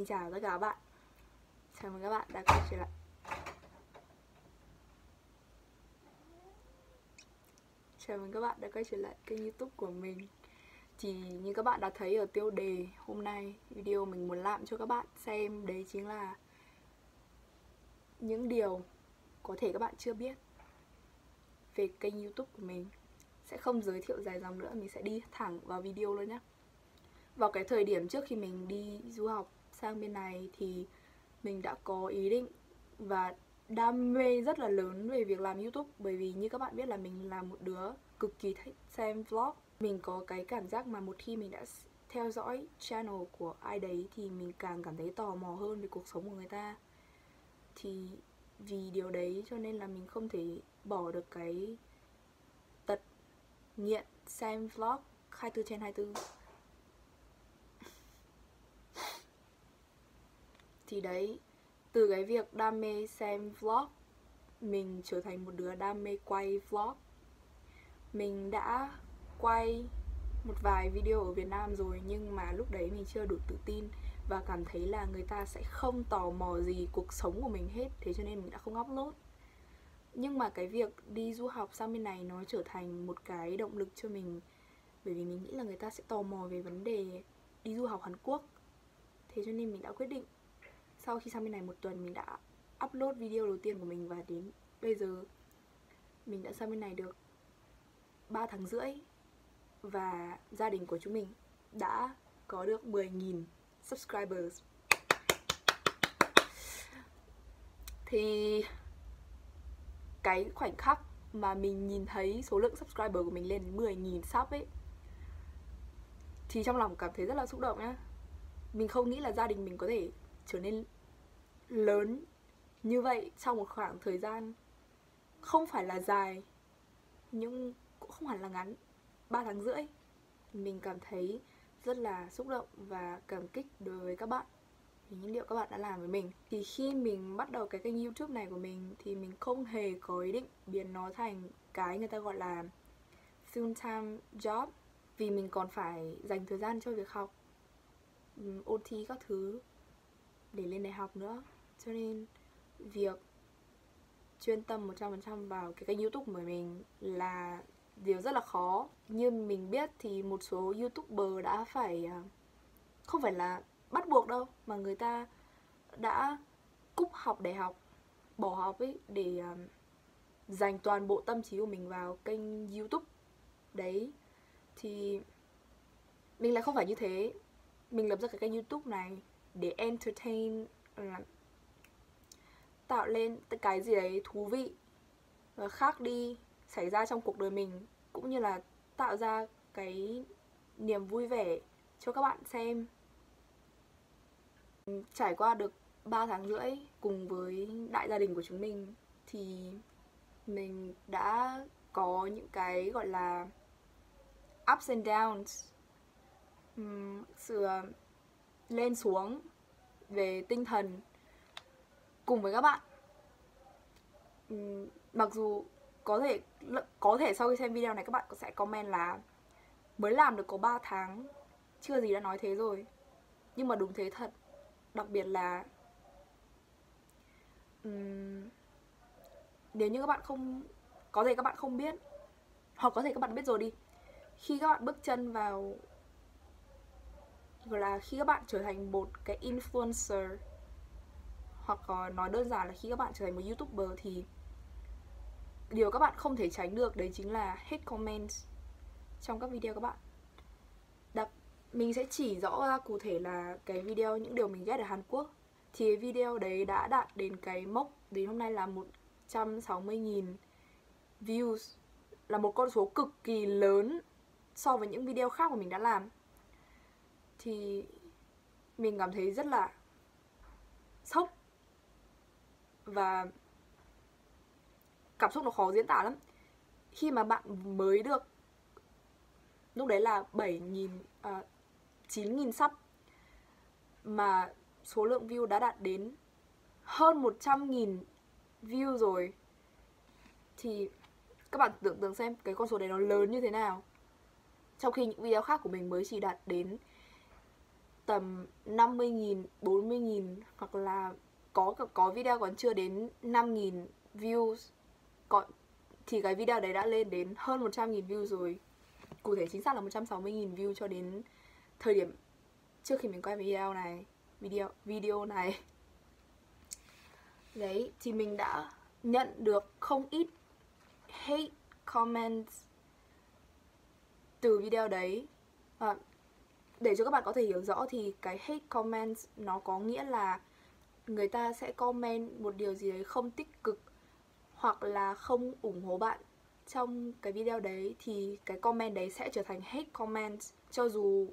Xin chào tất cả các bạn. Chào mừng các bạn đã quay trở lại. Chào mừng các bạn đã quay trở lại kênh youtube của mình. Thì như các bạn đã thấy ở tiêu đề hôm nay, Video mình muốn làm cho các bạn xem, Đấy chính là Những điều có thể các bạn chưa biết Về kênh youtube của mình. Sẽ không giới thiệu dài dòng nữa, Mình sẽ đi thẳng vào video luôn nhé vào cái thời điểm trước khi mình đi du học sang bên này thì mình đã có ý định và đam mê rất là lớn về việc làm YouTube bởi vì như các bạn biết là mình là một đứa cực kỳ thích xem vlog. Mình có cái cảm giác mà một khi mình đã theo dõi channel của ai đấy thì mình càng cảm thấy tò mò hơn về cuộc sống của người ta. Thì vì điều đấy cho nên là mình không thể bỏ được cái tật nghiện xem vlog 24 trên 24 thì đấy, từ cái việc đam mê xem vlog, mình trở thành một đứa đam mê quay vlog. Mình đã quay một vài video ở Việt Nam rồi nhưng mà lúc đấy mình chưa đủ tự tin và cảm thấy là người ta sẽ không tò mò gì cuộc sống của mình hết, thế cho nên mình đã không upload. Nhưng mà cái việc đi du học sang bên này nó trở thành một cái động lực cho mình, bởi vì mình nghĩ là người ta sẽ tò mò về vấn đề đi du học Hàn Quốc. Thế cho nên mình đã quyết định sau khi sang bên này một tuần, mình đã upload video đầu tiên của mình và đến bây giờ mình đã sang bên này được 3 tháng rưỡi và gia đình của chúng mình đã có được 10.000 subscribers. Thì cái khoảnh khắc mà mình nhìn thấy số lượng subscriber của mình lên đến 10.000 sub ấy, thì trong lòng cảm thấy rất là xúc động nhá. Mình không nghĩ là gia đình mình có thể trở nên lớn như vậy trong một khoảng thời gian không phải là dài, nhưng cũng không hẳn là ngắn 3 tháng rưỡi. Mình cảm thấy rất là xúc động và cảm kích đối với các bạn vì những điều các bạn đã làm với mình. Thì khi mình bắt đầu cái kênh youtube này của mình thì mình không hề có ý định biến nó thành cái người ta gọi là full time job vì mình còn phải dành thời gian cho việc học ừ, ôn thi các thứ để lên đại học nữa. Cho nên việc chuyên tâm 100% vào cái kênh youtube của mình là điều rất là khó. Như mình biết thì một số youtuber đã phải à, không phải là bắt buộc đâu, mà người ta đã cúp học đại học, bỏ học ấy để à, dành toàn bộ tâm trí của mình vào kênh youtube đấy. Thì mình lại không phải như thế. Mình lập ra cái kênh youtube này để entertain ờ, tạo lên cái gì đấy thú vị và khác đi xảy ra trong cuộc đời mình cũng như là tạo ra cái niềm vui vẻ cho các bạn xem. Ừ, trải qua được 3 tháng rưỡi cùng với đại gia đình của chúng mình thì mình đã có những cái gọi là ups and downs. Um, sự ờ, lên xuống về tinh thần cùng với các bạn. Mặc dù có thể có thể sau khi xem video này các bạn sẽ comment là mới làm được có 3 tháng chưa gì đã nói thế rồi. Nhưng mà đúng thế thật đặc biệt là um, nếu như các bạn không có thể các bạn không biết hoặc có thể các bạn biết rồi đi. Khi các bạn bước chân vào gọi là khi các bạn trở thành một cái influencer, hoặc nói đơn giản là khi các bạn trở thành một youtuber thì điều các bạn không thể tránh được đấy chính là hate comments trong các video các bạn. Đặc mình sẽ chỉ rõ ra cụ thể là cái video, những điều mình ghét ở Hàn Quốc. Thì cái video đấy đã đạt đến cái mốc, đến hôm nay là 160.000 views, là một con số cực kỳ lớn so với những video khác mà mình đã làm thì mình cảm thấy rất là sốc và cảm xúc nó khó diễn tả lắm. Khi mà bạn mới được lúc đấy là 7.000 à, 9.000 mà số lượng view đã đạt đến hơn 100.000 view rồi thì các bạn tưởng tượng xem cái con số đấy nó lớn như thế nào. Trong khi những video khác của mình mới chỉ đạt đến tầm 50.000, 40.000 hoặc là có có video còn chưa đến 5.000 views. Còn thì cái video đấy đã lên đến hơn 100.000 view rồi. Cụ thể chính xác là 160.000 view cho đến thời điểm trước khi mình quay video này video video này. Đấy thì mình đã nhận được không ít hate comments từ video đấy. À, để cho các bạn có thể hiểu rõ thì cái hate comments nó có nghĩa là người ta sẽ comment một điều gì đấy không tích cực hoặc là không ủng hộ bạn trong cái video đấy thì cái comment đấy sẽ trở thành hate comment cho dù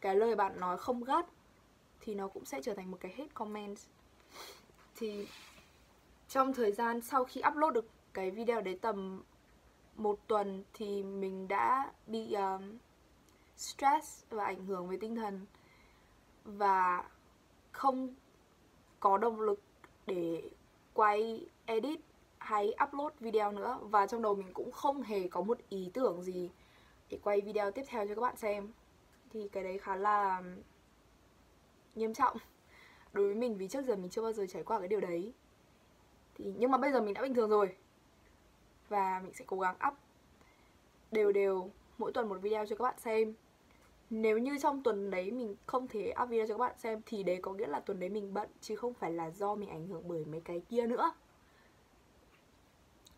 cái lời bạn nói không gắt thì nó cũng sẽ trở thành một cái hate comment thì trong thời gian sau khi upload được cái video đấy tầm một tuần thì mình đã bị um, stress và ảnh hưởng về tinh thần và không có động lực để quay edit hay upload video nữa. Và trong đầu mình cũng không hề có một ý tưởng gì để quay video tiếp theo cho các bạn xem. Thì cái đấy khá là nghiêm trọng. Đối với mình vì trước giờ mình chưa bao giờ trải qua cái điều đấy. Thì, nhưng mà bây giờ mình đã bình thường rồi. Và mình sẽ cố gắng up, đều đều mỗi tuần một video cho các bạn xem nếu như trong tuần đấy mình không thể up video cho các bạn xem thì đấy có nghĩa là tuần đấy mình bận chứ không phải là do mình ảnh hưởng bởi mấy cái kia nữa.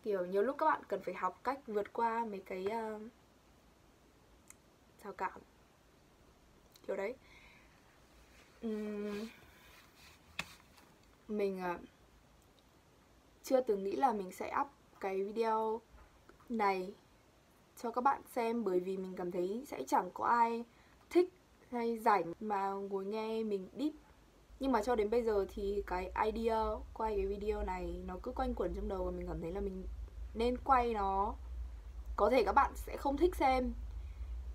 Kiểu nhiều lúc các bạn cần phải học cách vượt qua mấy cái uh, rào cản. Kiểu đấy. Uhm, mình uh, chưa từng nghĩ là mình sẽ up cái video này cho các bạn xem bởi vì mình cảm thấy sẽ chẳng có ai thích hay rảnh mà ngồi nghe mình deep. Nhưng mà cho đến bây giờ thì cái idea quay cái video này nó cứ quanh quẩn trong đầu và mình cảm thấy là mình nên quay nó. Có thể các bạn sẽ không thích xem.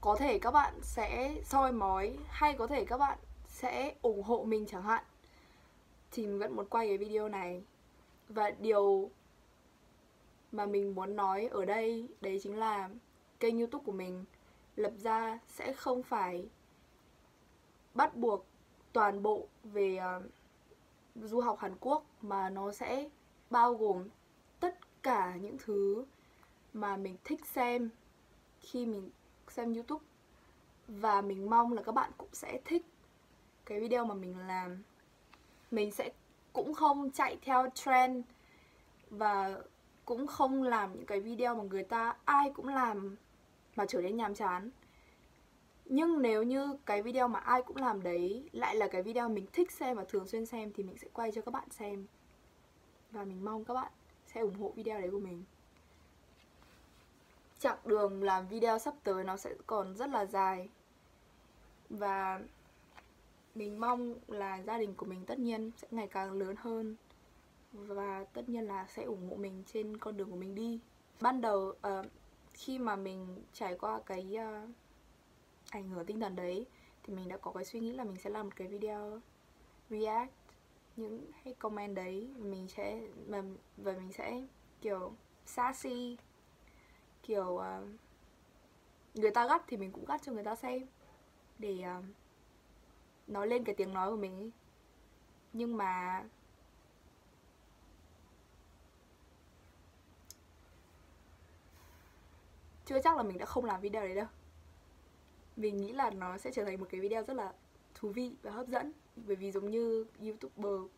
Có thể các bạn sẽ soi mói hay có thể các bạn sẽ ủng hộ mình chẳng hạn. Thì mình vẫn muốn quay cái video này. Và điều mà mình muốn nói ở đây, đấy chính là kênh youtube của mình lập ra sẽ không phải bắt buộc toàn bộ về uh, du học Hàn Quốc mà nó sẽ bao gồm tất cả những thứ mà mình thích xem khi mình xem YouTube và mình mong là các bạn cũng sẽ thích cái video mà mình làm. Mình sẽ cũng không chạy theo trend và cũng không làm những cái video mà người ta ai cũng làm mà trở nên nhàm chán. Nhưng nếu như cái video mà ai cũng làm đấy lại là cái video mình thích xem và thường xuyên xem thì mình sẽ quay cho các bạn xem. Và mình mong các bạn sẽ ủng hộ video đấy của mình. Chặng đường làm video sắp tới nó sẽ còn rất là dài. Và mình mong là gia đình của mình tất nhiên sẽ ngày càng lớn hơn. Và tất nhiên là sẽ ủng hộ mình trên con đường của mình đi. Ban đầu uh, khi mà mình trải qua cái uh, ảnh hưởng tinh thần đấy thì mình đã có cái suy nghĩ là mình sẽ làm một cái video react những hay comment đấy mình sẽ và, và mình sẽ kiểu sassy kiểu uh, người ta gắt thì mình cũng gắt cho người ta xem để uh, nói lên cái tiếng nói của mình ấy. nhưng mà chưa chắc là mình đã không làm video đấy đâu. Mình nghĩ là nó sẽ trở thành một cái video rất là thú vị và hấp dẫn. Bởi vì giống như youtuber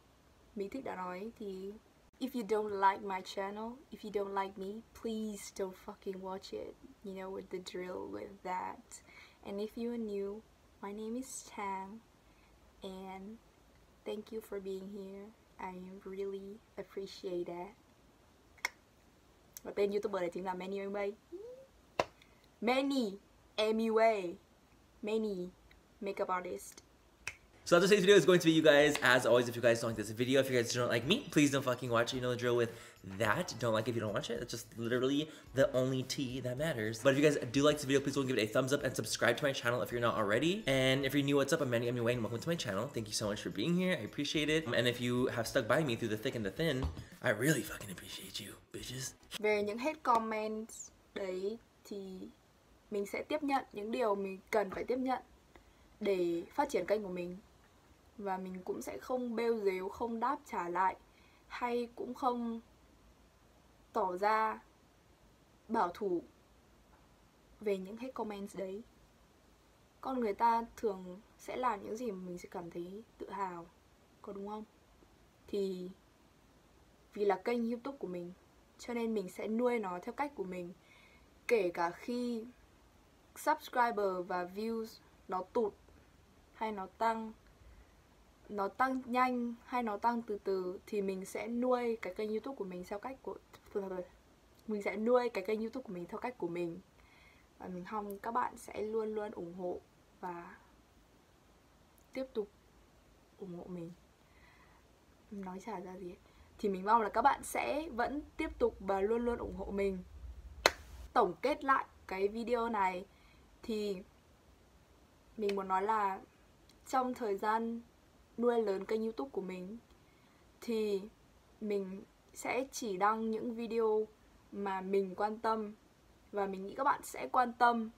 mình thích đã nói thì if you don't like my channel if you don't like me please don't fucking watch it. You know with the drill with that. And if you are new my name is Tam, and thank you for being here. I really appreciate that và tên youtuber này chính là Manny Bay. Manny MUA many makeup artists. So that's today's video is going to be you guys, as always, if you guys don't like this video, if you guys don't like me, please don't fucking watch it. You know the drill with that. Don't like it if you don't watch it. It's just literally the only T that matters. But if you guys do like this video, please don't give it a thumbs up and subscribe to my channel if you're not already. And if you're new, what's up? I'm Manny and welcome to my channel. Thank you so much for being here. I appreciate it. And if you have stuck by me through the thick and the thin, I really fucking appreciate you, bitches. Về những hate comments đấy thì mình sẽ tiếp nhận những điều mình cần phải tiếp nhận để phát triển kênh của mình. Và mình cũng sẽ không bêu dếu, không đáp trả lại, hay cũng không tỏ ra bảo thủ về những hate comments đấy. Con người ta thường sẽ làm những gì mà mình sẽ cảm thấy tự hào, có đúng không? Thì vì là kênh youtube của mình, cho nên mình sẽ nuôi nó theo cách của mình. Kể cả khi subscriber và views nó tụt, hay nó tăng nó tăng nhanh, hay nó tăng từ từ, thì mình sẽ nuôi cái kênh youtube của mình theo cách của mình sẽ nuôi cái kênh youtube của mình theo cách của mình. Và mình mong các bạn sẽ luôn luôn ủng hộ và tiếp tục ủng hộ mình. Nói chả ra gì. Ấy. thì mình mong là các bạn sẽ vẫn tiếp tục và luôn luôn ủng hộ mình. Tổng kết lại cái video này thì mình muốn nói là trong thời gian nuôi lớn kênh youtube của mình, thì mình sẽ chỉ đăng những video mà mình quan tâm và mình nghĩ các bạn sẽ quan tâm.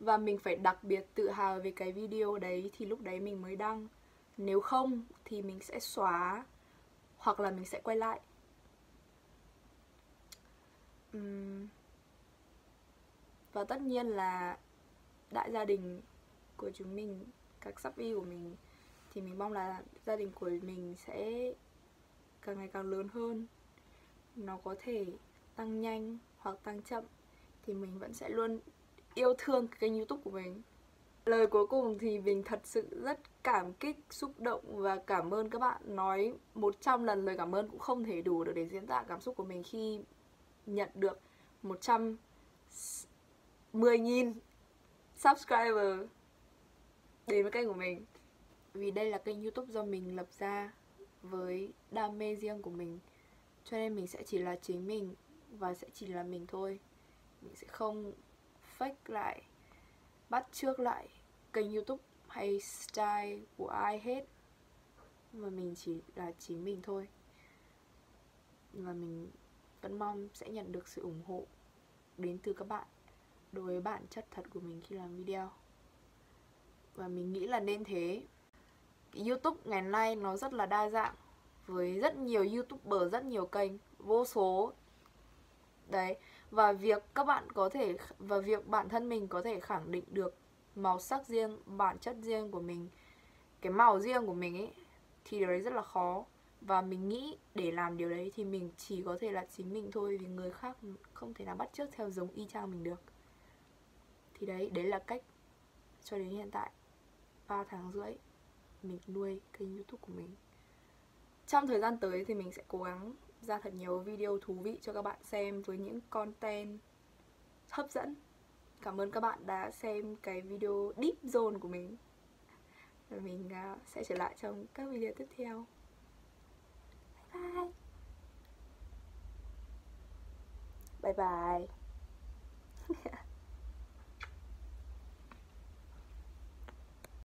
Và mình phải đặc biệt tự hào về cái video đấy thì lúc đấy mình mới đăng. Nếu không thì mình sẽ xóa hoặc là mình sẽ quay lại. Và tất nhiên là đại gia đình của chúng mình, các sắp y của mình, thì mình mong là gia đình của mình sẽ càng ngày càng lớn hơn. Nó có thể tăng nhanh hoặc tăng chậm thì mình vẫn sẽ luôn yêu thương cái kênh youtube của mình. Lời cuối cùng thì mình thật sự rất cảm kích, xúc động và cảm ơn các bạn. Nói 100 lần lời cảm ơn cũng không thể đủ được để diễn tả cảm xúc của mình khi nhận được 100 10.000 subscriber đến với kênh của mình. Vì đây là kênh youtube do mình lập ra với đam mê riêng của mình. Cho nên mình sẽ chỉ là chính mình và sẽ chỉ là mình thôi. Mình sẽ không fake lại, bắt trước lại kênh youtube hay style của ai hết. Mà mình chỉ là chính mình thôi. Và mình vẫn mong sẽ nhận được sự ủng hộ đến từ các bạn đối với bản chất thật của mình khi làm video. Và mình nghĩ là nên thế. Youtube ngày nay nó rất là đa dạng, với rất nhiều youtuber, rất nhiều kênh, vô số. Đấy, và việc các bạn có thể và việc bản thân mình có thể khẳng định được màu sắc riêng, bản chất riêng của mình, cái màu riêng của mình ấy, thì điều đấy rất là khó. Và mình nghĩ để làm điều đấy thì mình chỉ có thể là chính mình thôi, vì người khác không thể nào bắt chước theo giống y chang mình được thì đấy đấy là cách cho đến hiện tại. 3 tháng rưỡi, mình nuôi kênh youtube của mình. Trong thời gian tới thì mình sẽ cố gắng ra thật nhiều video thú vị cho các bạn xem với những content hấp dẫn. Cảm ơn các bạn đã xem cái video deep zone của mình. Và mình à, sẽ trở lại trong các video tiếp theo. Bye bye. Bye bye.